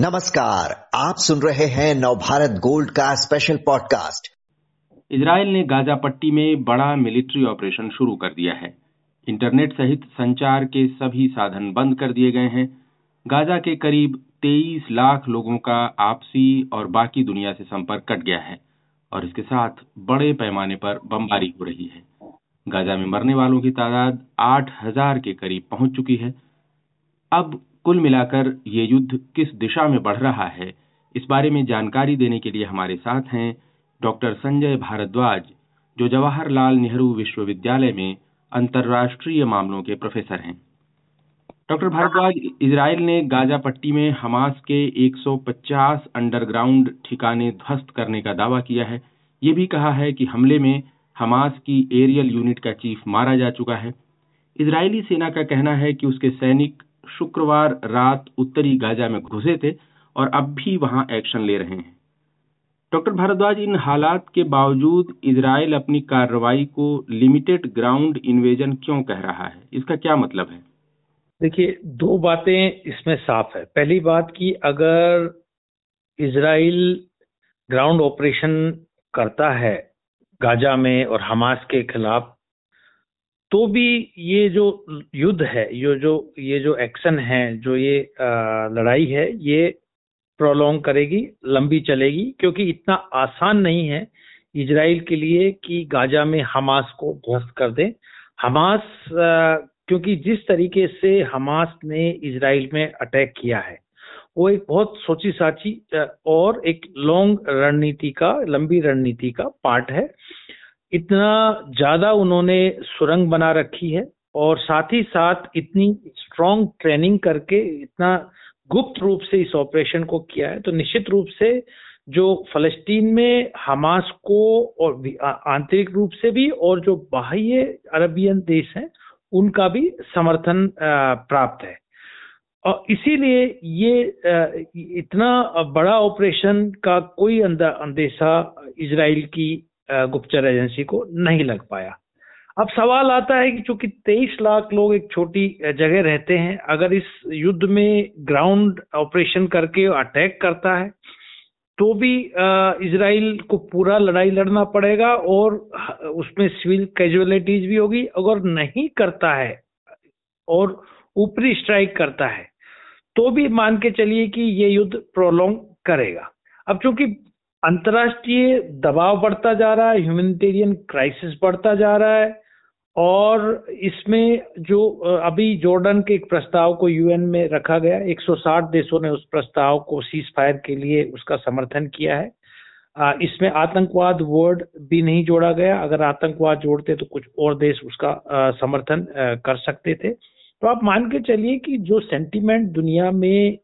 नमस्कार, आप सुन रहे हैं नवभारत गोल्ड का स्पेशल पॉडकास्ट इसराइल ने गाजा पट्टी में बड़ा मिलिट्री ऑपरेशन शुरू कर दिया है। इंटरनेट सहित संचार के सभी साधन बंद कर दिए गए हैं। गाजा के करीब 23 लाख लोगों का आपसी और बाकी दुनिया से संपर्क कट गया है और इसके साथ बड़े पैमाने पर बमबारी हो रही है। गाजा में मरने वालों की तादाद आठ हज़ार के करीब पहुँच चुकी है। अब कुल मिलाकर ये युद्ध किस दिशा में बढ़ रहा है, इस बारे में जानकारी देने के लिए हमारे साथ हैं डॉक्टर संजय भारद्वाज, जो जवाहरलाल नेहरू विश्वविद्यालय में अंतर्राष्ट्रीय मामलों के प्रोफेसर हैं। डॉक्टर भारद्वाज इसराइल ने गाजा पट्टी में हमास के 150 अंडरग्राउंड ठिकाने ध्वस्त करने का दावा किया है। ये भी कहा है कि हमले में हमास की एरियल यूनिट का चीफ मारा जा चुका है। इजरायली सेना का कहना है कि उसके सैनिक शुक्रवार रात उत्तरी गाजा में घुसे थे और अब भी वहाँ एक्शन ले रहे हैं। डॉक्टर भारद्वाज, इन हालात के बावजूद इसराइल अपनी कार्रवाई को लिमिटेड ग्राउंड इन्वेजन क्यों कह रहा है? इसका क्या मतलब है? देखिए, दो बातें इसमें साफ़ है। पहली बात कि अगर इसराइल ग्राउंड ऑपरेशन करता है गाजा में और हमास के खिलाफ तो भी ये जो युद्ध है, ये जो ये जो एक्शन है, जो ये लड़ाई है, ये प्रोलोंग करेगी, लंबी चलेगी, क्योंकि इतना आसान नहीं है इसराइल के लिए कि गाजा में हमास को ध्वस्त कर दे। हमास क्योंकि जिस तरीके से हमास ने इसराइल में अटैक किया है, वो एक बहुत सोची साची और एक लॉन्ग रणनीति का, लंबी रणनीति का पार्ट है। इतना ज़्यादा उन्होंने सुरंग बना रखी है और साथ ही साथ इतनी स्ट्रॉन्ग ट्रेनिंग करके इतना गुप्त रूप से इस ऑपरेशन को किया है। तो निश्चित रूप से जो फलस्तीन में हमास को और आंतरिक रूप से भी और जो बाह्य अरबियन देश हैं, उनका भी समर्थन प्राप्त है। और इसीलिए ये इतना बड़ा ऑपरेशन का कोई अंदेशा इसराइल की गुप्तचर एजेंसी को नहीं लग पाया। अब सवाल आता है कि चूँकि तेईस लाख लोग एक छोटी जगह रहते हैं, अगर इस युद्ध में ग्राउंड ऑपरेशन करके अटैक करता है तो भी इसराइल को पूरा लड़ाई लड़ना पड़ेगा और उसमें सिविल कैजुअलिटीज भी होगी। अगर नहीं करता है और ऊपरी स्ट्राइक करता है तो भी मान के चलिए कि ये युद्ध प्रोलोंग करेगा। अब चूँकि अंतर्राष्ट्रीय दबाव बढ़ता जा रहा है ह्यूमनिटेरियन क्राइसिस बढ़ता जा रहा है और इसमें जो अभी जॉर्डन के एक प्रस्ताव को यूएन में रखा गया 160 देशों ने उस प्रस्ताव को सीज फायर के लिए उसका समर्थन किया है। इसमें आतंकवाद वर्ड भी नहीं जोड़ा गया। अगर आतंकवाद जोड़ते तो कुछ और देश उसका समर्थन कर सकते थे। तो आप मान के चलिए कि जो सेंटिमेंट दुनिया में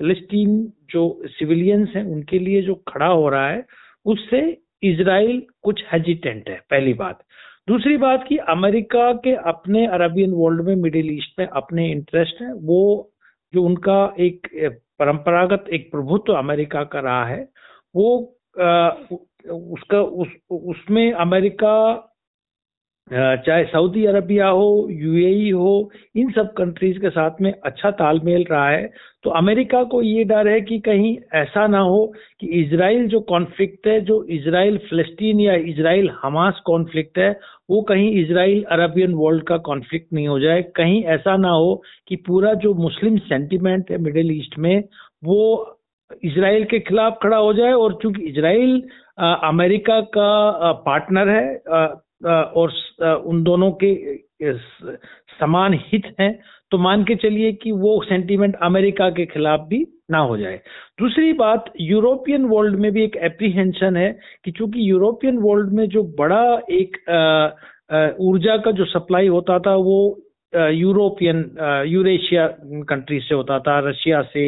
फिलिस्तीन जो सिविलियंस हैं उनके लिए जो खड़ा हो रहा है उससे इसराइल कुछ हेजिटेंट है पहली बात। दूसरी बात कि अमेरिका के अपने अरबियन वर्ल्ड में मिडिल ईस्ट में अपने इंटरेस्ट है वो जो उनका एक परंपरागत एक प्रभुत्व अमेरिका का रहा है वो आ, उसका उस उसमें अमेरिका चाहे सऊदी अरबिया हो, यूएई हो, इन सब कंट्रीज़ के साथ में अच्छा तालमेल रहा है। तो अमेरिका को ये डर है कि कहीं ऐसा ना हो कि इसराइल जो कॉन्फ्लिक्ट है, जो इसराइल फिलिस्तीन या इसराइल हमास कॉन्फ्लिक्ट है, वो कहीं इसराइल अरबियन वर्ल्ड का कॉन्फ्लिक्ट नहीं हो जाए। कहीं ऐसा ना हो कि पूरा जो मुस्लिम सेंटिमेंट है मिडिल ईस्ट में, वो इसराइल के खिलाफ खड़ा हो जाए। और चूँकि इसराइल अमेरिका का पार्टनर है और उन दोनों के समान हित हैं तो मान के चलिए कि वो सेंटीमेंट अमेरिका के खिलाफ भी ना हो जाए। दूसरी बात, यूरोपियन वर्ल्ड में भी एक एप्रीहेंशन है कि चूँकि यूरोपियन वर्ल्ड में जो बड़ा एक ऊर्जा का जो सप्लाई होता था, वो यूरोपियन यूरेशिया कंट्री से होता था, रशिया से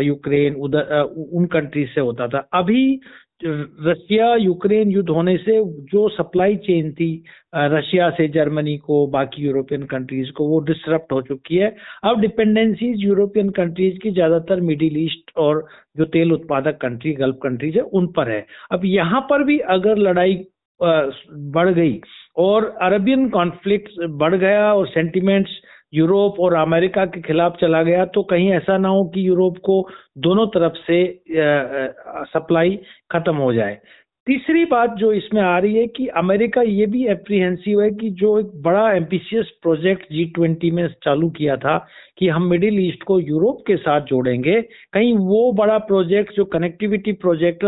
यूक्रेन उधर उन कंट्रीज़ से होता था। अभी रशिया यूक्रेन युद्ध होने से जो सप्लाई चेन थी रशिया से जर्मनी को, बाकी यूरोपियन कंट्रीज़ को, वो डिस्टरप्ट हो चुकी है। अब डिपेंडेंसीज यूरोपियन कंट्रीज़ की ज़्यादातर मिडिल ईस्ट और जो तेल उत्पादक कंट्री गल्फ कंट्रीज़ है, उन पर है। अब यहाँ पर भी अगर लड़ाई बढ़ गई और अरबियन कॉन्फ्लिक्ट बढ़ गया और सेंटिमेंट्स यूरोप और अमेरिका के खिलाफ चला गया तो कहीं ऐसा ना हो कि यूरोप को दोनों तरफ़ से सप्लाई खत्म हो जाए। तीसरी बात जो इसमें आ रही है कि अमेरिका ये भी एप्रीहेंसिव है कि जो एक बड़ा एम्बिशियस प्रोजेक्ट जी ट्वेंटी में चालू किया था कि हम मिडिल ईस्ट को यूरोप के साथ जोड़ेंगे। कहीं वो बड़ा प्रोजेक्ट जो कनेक्टिविटी प्रोजेक्ट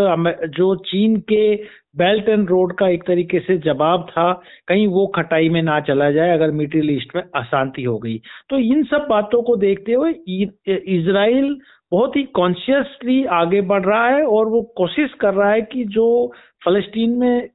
जो चीन के बेल्ट एंड रोड का एक तरीके से जवाब था, कहीं वो खटाई में ना चला जाए अगर मिडिल ईस्ट में अशांति हो गई। तो इन सब बातों को देखते हुए इसराइल बहुत ही कॉन्शियसली आगे बढ़ रहा है और वो कोशिश कर रहा है कि जो फलस्तीन में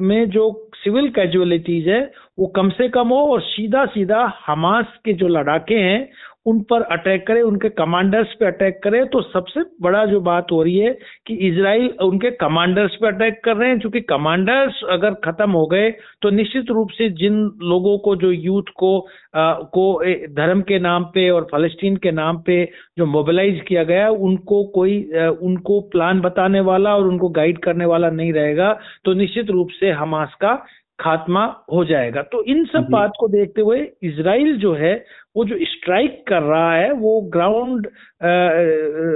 में जो सिविल कैजुअलिटीज है, वो कम से कम हो और सीधा सीधा हमास के जो लड़ाके हैं उन पर अटैक करे उनके कमांडर्स पे अटैक करे तो सबसे बड़ा जो बात हो रही है कि इसराइल उनके कमांडर्स पे अटैक कर रहे हैं। क्योंकि कमांडर्स अगर खत्म हो गए तो निश्चित रूप से जिन लोगों को जो यूथ को आ, को धर्म के नाम पे और फलस्तीन के नाम पे जो मोबिलाइज किया गया उनको कोई आ, उनको प्लान बताने वाला और उनको गाइड करने वाला नहीं रहेगा तो निश्चित रूप से हमास का खात्मा हो जाएगा। तो इन सब बात को देखते हुए इसराइल जो है वो जो स्ट्राइक कर रहा है वो ग्राउंड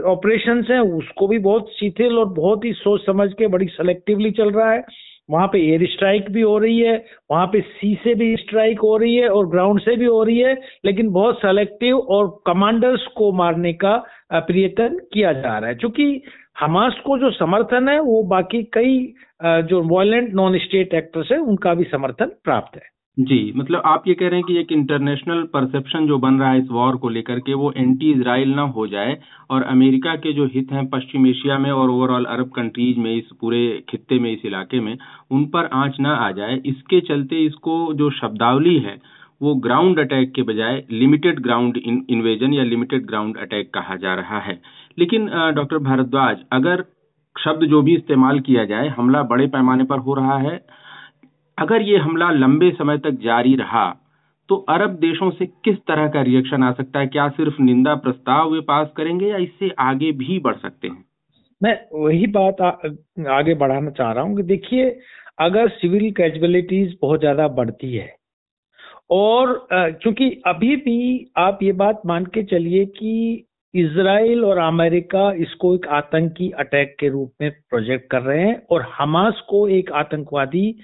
ऑपरेशन है उसको भी बहुत शिथिल और बहुत ही सोच समझ के बड़ी सेलेक्टिवली चल रहा है। वहाँ पे एयर स्ट्राइक भी हो रही है वहाँ पे सी से भी स्ट्राइक हो रही है और ग्राउंड से भी हो रही है लेकिन बहुत सेलेक्टिव और कमांडर्स को मारने का प्रयत्न किया जा रहा है। क्योंकि हमास को जो समर्थन है, वो बाकी कई जो वायलेंट नॉन स्टेट एक्टर्स है, उनका भी समर्थन प्राप्त है। जी मतलब आप ये कह रहे हैं कि एक इंटरनेशनल परसेप्शन जो बन रहा है इस वॉर को लेकर के, वो एंटी इसराइल ना हो जाए और अमेरिका के जो हित हैं पश्चिम एशिया में और ओवरऑल अरब कंट्रीज़ में, इस पूरे खित्ते में, इस इलाके में, उन पर आँच ना आ जाए। इसके चलते इसको जो शब्दावली है वो ग्राउंड अटैक के बजाय लिमिटेड ग्राउंड इन्वेजन या लिमिटेड ग्राउंड अटैक कहा जा रहा है। लेकिन डॉक्टर भारद्वाज अगर शब्द जो भी इस्तेमाल किया जाए हमला बड़े पैमाने पर हो रहा है। अगर ये हमला लंबे समय तक जारी रहा तो अरब देशों से किस तरह का रिएक्शन आ सकता है? क्या सिर्फ़ निंदा प्रस्ताव वे पास करेंगे या इससे आगे भी बढ़ सकते हैं? मैं वही बात आ, आगे बढ़ाना चाह रहा हूँ कि देखिए अगर सिविल कैजुअलिटीज बहुत ज़्यादा बढ़ती है और क्योंकि अभी भी आप ये बात मान के चलिए कि इसराइल और अमेरिका इसको एक आतंकी अटैक के रूप में प्रोजेक्ट कर रहे हैं और हमास को एक आतंकवादी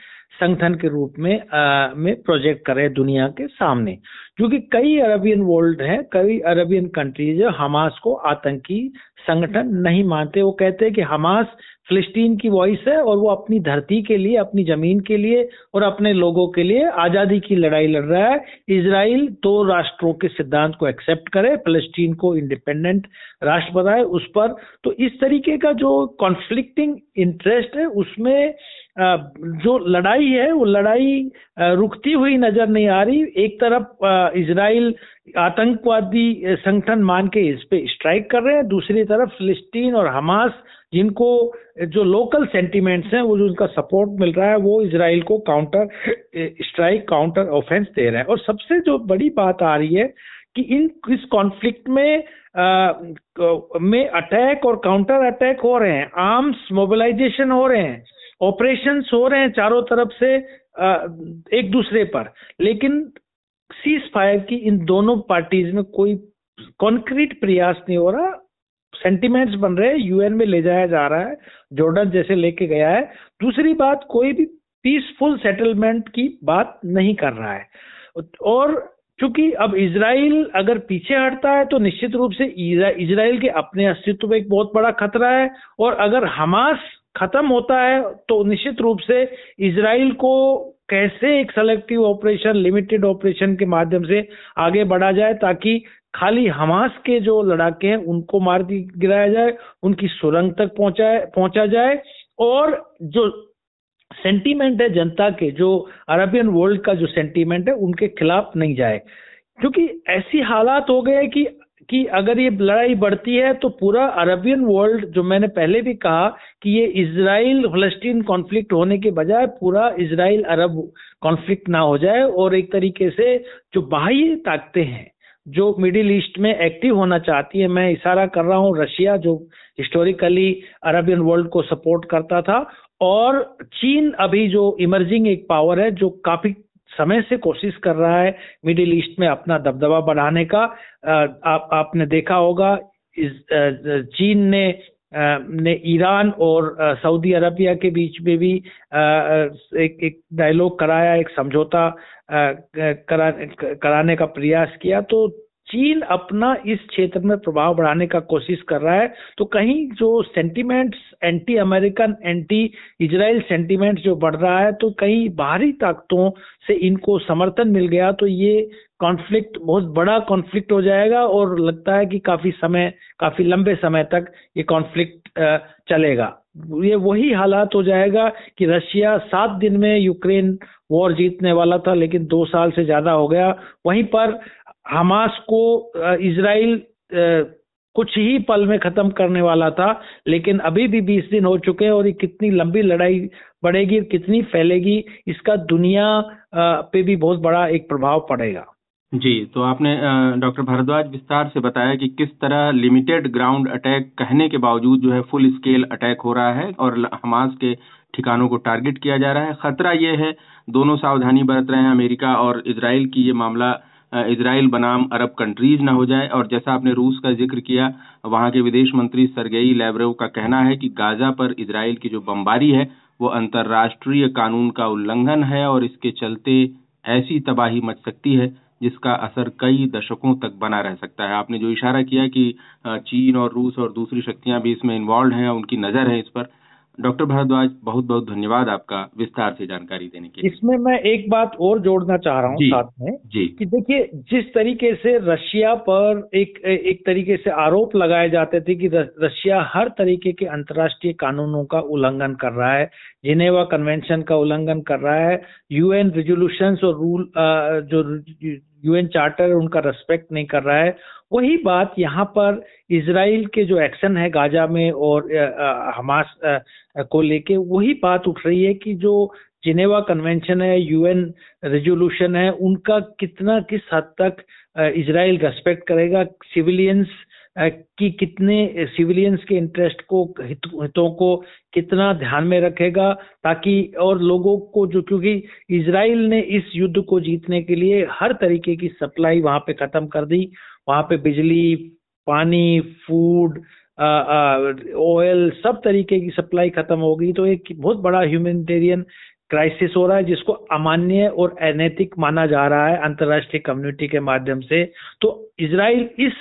संगठन के रूप में आ, में प्रोजेक्ट करे दुनिया के सामने। क्योंकि कई अरबियन वर्ल्ड है कई अरबियन कंट्रीज़ है हमास को आतंकी संगठन नहीं मानते। वो कहते हैं कि हमास फिलिस्तीन की वॉइस है और वो अपनी धरती के लिए अपनी ज़मीन के लिए और अपने लोगों के लिए आज़ादी की लड़ाई लड़ रहा है। इसराइल दो राष्ट्रों के सिद्धांत को एक्सेप्ट करे फिलिस्तीन को इंडिपेंडेंट राष्ट्र बनाए उस पर। तो इस तरीके का जो कॉन्फ्लिक्टिंग इंटरेस्ट है उसमें जो लड़ाई है वो लड़ाई रुकती हुई नज़र नहीं आ रही। एक तरफ़ इसराइल आतंकवादी संगठन मान के इस पे स्ट्राइक कर रहे हैं। दूसरी तरफ़ फिलिस्तीन और हमास जिनको जो लोकल सेंटिमेंट्स हैं वो जो उनका सपोर्ट मिल रहा है वो इसराइल को काउंटर स्ट्राइक काउंटर ऑफेंस दे रहे हैं। और सबसे जो बड़ी बात आ रही है कि इन इस कॉन्फ्लिक्ट में आ, में अटैक और काउंटर अटैक हो रहे हैं। आर्म्स मोबिलाइजेशन हो रहे हैं। ऑपरेशन हो रहे हैं चारों तरफ़ से एक दूसरे पर। लेकिन सीज फायर की इन दोनों पार्टीज़ में कोई कॉन्क्रीट प्रयास नहीं हो रहा। सेंटिमेंट्स बन रहे हैं। यूएन में ले जाया जा रहा है। जॉर्डन जैसे लेके गया है। दूसरी बात, कोई भी पीसफुल सेटलमेंट की बात नहीं कर रहा है। और चूँकि अब इसराइल अगर पीछे हटता है तो निश्चित रूप से इसराइल के अपने अस्तित्व में एक बहुत बड़ा खतरा है। और अगर हमास खत्म होता है तो निश्चित रूप से इसराइल को कैसे एक सेलेक्टिव ऑपरेशन लिमिटेड ऑपरेशन के माध्यम से आगे बढ़ा जाए ताकि खाली हमास के जो लड़ाके हैं, उनको मार गिराया जाए, उनकी सुरंग तक पहुँचाए पहुँचा जाए और जो सेंटीमेंट है जनता के, जो अरबियन वर्ल्ड का जो सेंटीमेंट है, उनके खिलाफ नहीं जाए। क्योंकि ऐसी हालात हो गए कि कि अगर ये लड़ाई बढ़ती है तो पूरा अरबियन वर्ल्ड जो मैंने पहले भी कहा कि ये इसराइल फलस्तीन कॉन्फ्लिक्ट होने के बजाय पूरा इसराइल अरब कॉन्फ्लिक्ट ना हो जाए और एक तरीके से जो बाह्य ताकतें हैं, जो मिडिल ईस्ट में एक्टिव होना चाहती है, मैं इशारा कर रहा हूँ रशिया, जो हिस्टोरिकली अरबियन वर्ल्ड को सपोर्ट करता था, और चीन अभी जो इमर्जिंग एक पावर है, जो काफ़ी समय से कोशिश कर रहा है मिडिल ईस्ट में अपना दबदबा बढ़ाने का। आप आपने देखा होगा चीन ने ने ईरान और सऊदी अरबिया के बीच में भी एक एक डायलॉग कराया एक समझौता करा, कराने का प्रयास किया। तो चीन अपना इस क्षेत्र में प्रभाव बढ़ाने का कोशिश कर रहा है। तो कहीं जो sentiments anti American anti Israel sentiments जो बढ़ रहा है तो कहीं बाहरी ताकतों से इनको समर्थन मिल गया तो ये कॉन्फ्लिक्ट बहुत बड़ा कॉन्फ्लिक्ट हो जाएगा और लगता है कि काफ़ी समय, काफ़ी लंबे समय तक ये कॉन्फ्लिक्ट चलेगा। ये वही हालात हो जाएगा कि रशिया सात दिन में यूक्रेन वॉर जीतने वाला था, लेकिन दो साल से ज़्यादा हो गया। वहीं पर हमास को इसराइल कुछ ही पल में खत्म करने वाला था, लेकिन अभी भी बीस दिन हो चुके हैं और ये कितनी लंबी लड़ाई बढ़ेगी कितनी फैलेगी, इसका दुनिया पे भी बहुत बड़ा एक प्रभाव पड़ेगा। जी तो आपने डॉक्टर भारद्वाज विस्तार से बताया कि किस तरह लिमिटेड ग्राउंड अटैक कहने के बावजूद जो है फुल स्केल अटैक हो रहा है और हमास के ठिकानों को टारगेट किया जा रहा है। खतरा ये है, दोनों सावधानी बरत रहे हैं अमेरिका और इसराइल की ये मामला इसराइल बनाम अरब कंट्रीज़ ना हो जाए। और जैसा आपने रूस का ज़िक्र किया, वहाँ के विदेश मंत्री सरगेई लैवरेव का कहना है कि गाजा पर इसराइल की जो बमबारी है, वो अंतर्राष्ट्रीय कानून का उल्लंघन है और इसके चलते ऐसी तबाही मच सकती है, जिसका असर कई दशकों तक बना रह सकता है। आपने जो इशारा किया कि चीन और रूस और दूसरी शक्तियाँ भी इसमें इन्वॉल्व हैं, उनकी नज़र है इस पर। डॉक्टर भारद्वाज बहुत बहुत धन्यवाद आपका विस्तार से जानकारी देने के लिए। इसमें मैं एक बात और जोड़ना चाह रहा हूँ साथ में जी। कि देखिए जिस तरीके से रशिया पर एक एक तरीके से आरोप लगाए जाते थे कि रशिया हर तरीके के अंतर्राष्ट्रीय कानूनों का उल्लंघन कर रहा है जिनेवा कन्वेंशन का उल्लंघन कर रहा है यूएन रेजोल्यूशन और रूल जो यूएन चार्टर उनका रेस्पेक्ट नहीं कर रहा है। वही बात यहाँ पर इसराइल के जो एक्शन है गाजा में और हमास को लेके, वही बात उठ रही है कि जो जिनेवा कन्वेंशन है यूएन रेजोल्यूशन है, उनका कितना, किस हद तक इसराइल रेस्पेक्ट करेगा सिविलियंस कि कितने सिविलियंस के इंटरेस्ट को हित, हितों को कितना ध्यान में रखेगा ताकि और लोगों को जो क्योंकि इसराइल ने इस युद्ध को जीतने के लिए हर तरीके की सप्लाई वहाँ पे खत्म कर दी। वहाँ पे बिजली पानी फ़ूड ऑयल सब तरीके की सप्लाई खत्म हो गई। तो एक बहुत बड़ा ह्यूमैनिटेरियन क्राइसिस हो रहा है जिसको अमान्य और अनैतिक माना जा रहा है अंतर्राष्ट्रीय कम्युनिटी के माध्यम से। तो इसराइल इस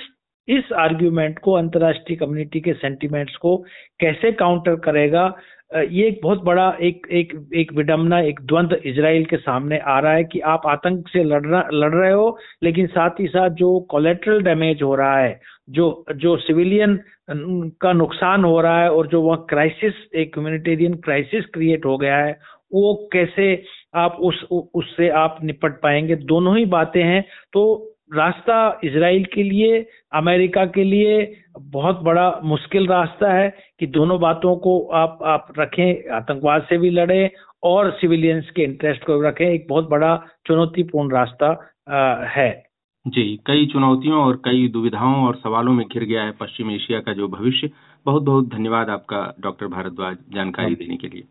इस आर्ग्यूमेंट को, अंतर्राष्ट्रीय कम्युनिटी के सेंटीमेंट्स को कैसे काउंटर करेगा? ये एक बहुत बड़ा, एक एक एक विडम्बना एक द्वंद इसराइल के सामने आ रहा है कि आप आतंक से लड़ लड़ रहे हो, लेकिन साथ ही साथ जो कोलेट्रल डैमेज हो रहा है, जो जो सिविलियन का नुकसान हो रहा है और जो वह क्राइसिस एक ह्यूमैनिटेरियन क्राइसिस क्रिएट हो गया है, वो कैसे आप उस उससे आप निपट पाएँगे? दोनों ही बातें हैं तो रास्ता इसराइल के लिए अमेरिका के लिए बहुत बड़ा मुश्किल रास्ता है कि दोनों बातों को आप आप रखें आतंकवाद से भी लड़े और सिविलियंस के इंटरेस्ट को रखें। एक बहुत बड़ा चुनौतीपूर्ण रास्ता आ, है। जी कई चुनौतियों और कई दुविधाओं और सवालों में घिर गया है पश्चिम एशिया का जो भविष्य। बहुत बहुत धन्यवाद आपका डॉक्टर भारद्वाज जानकारी देने के लिए।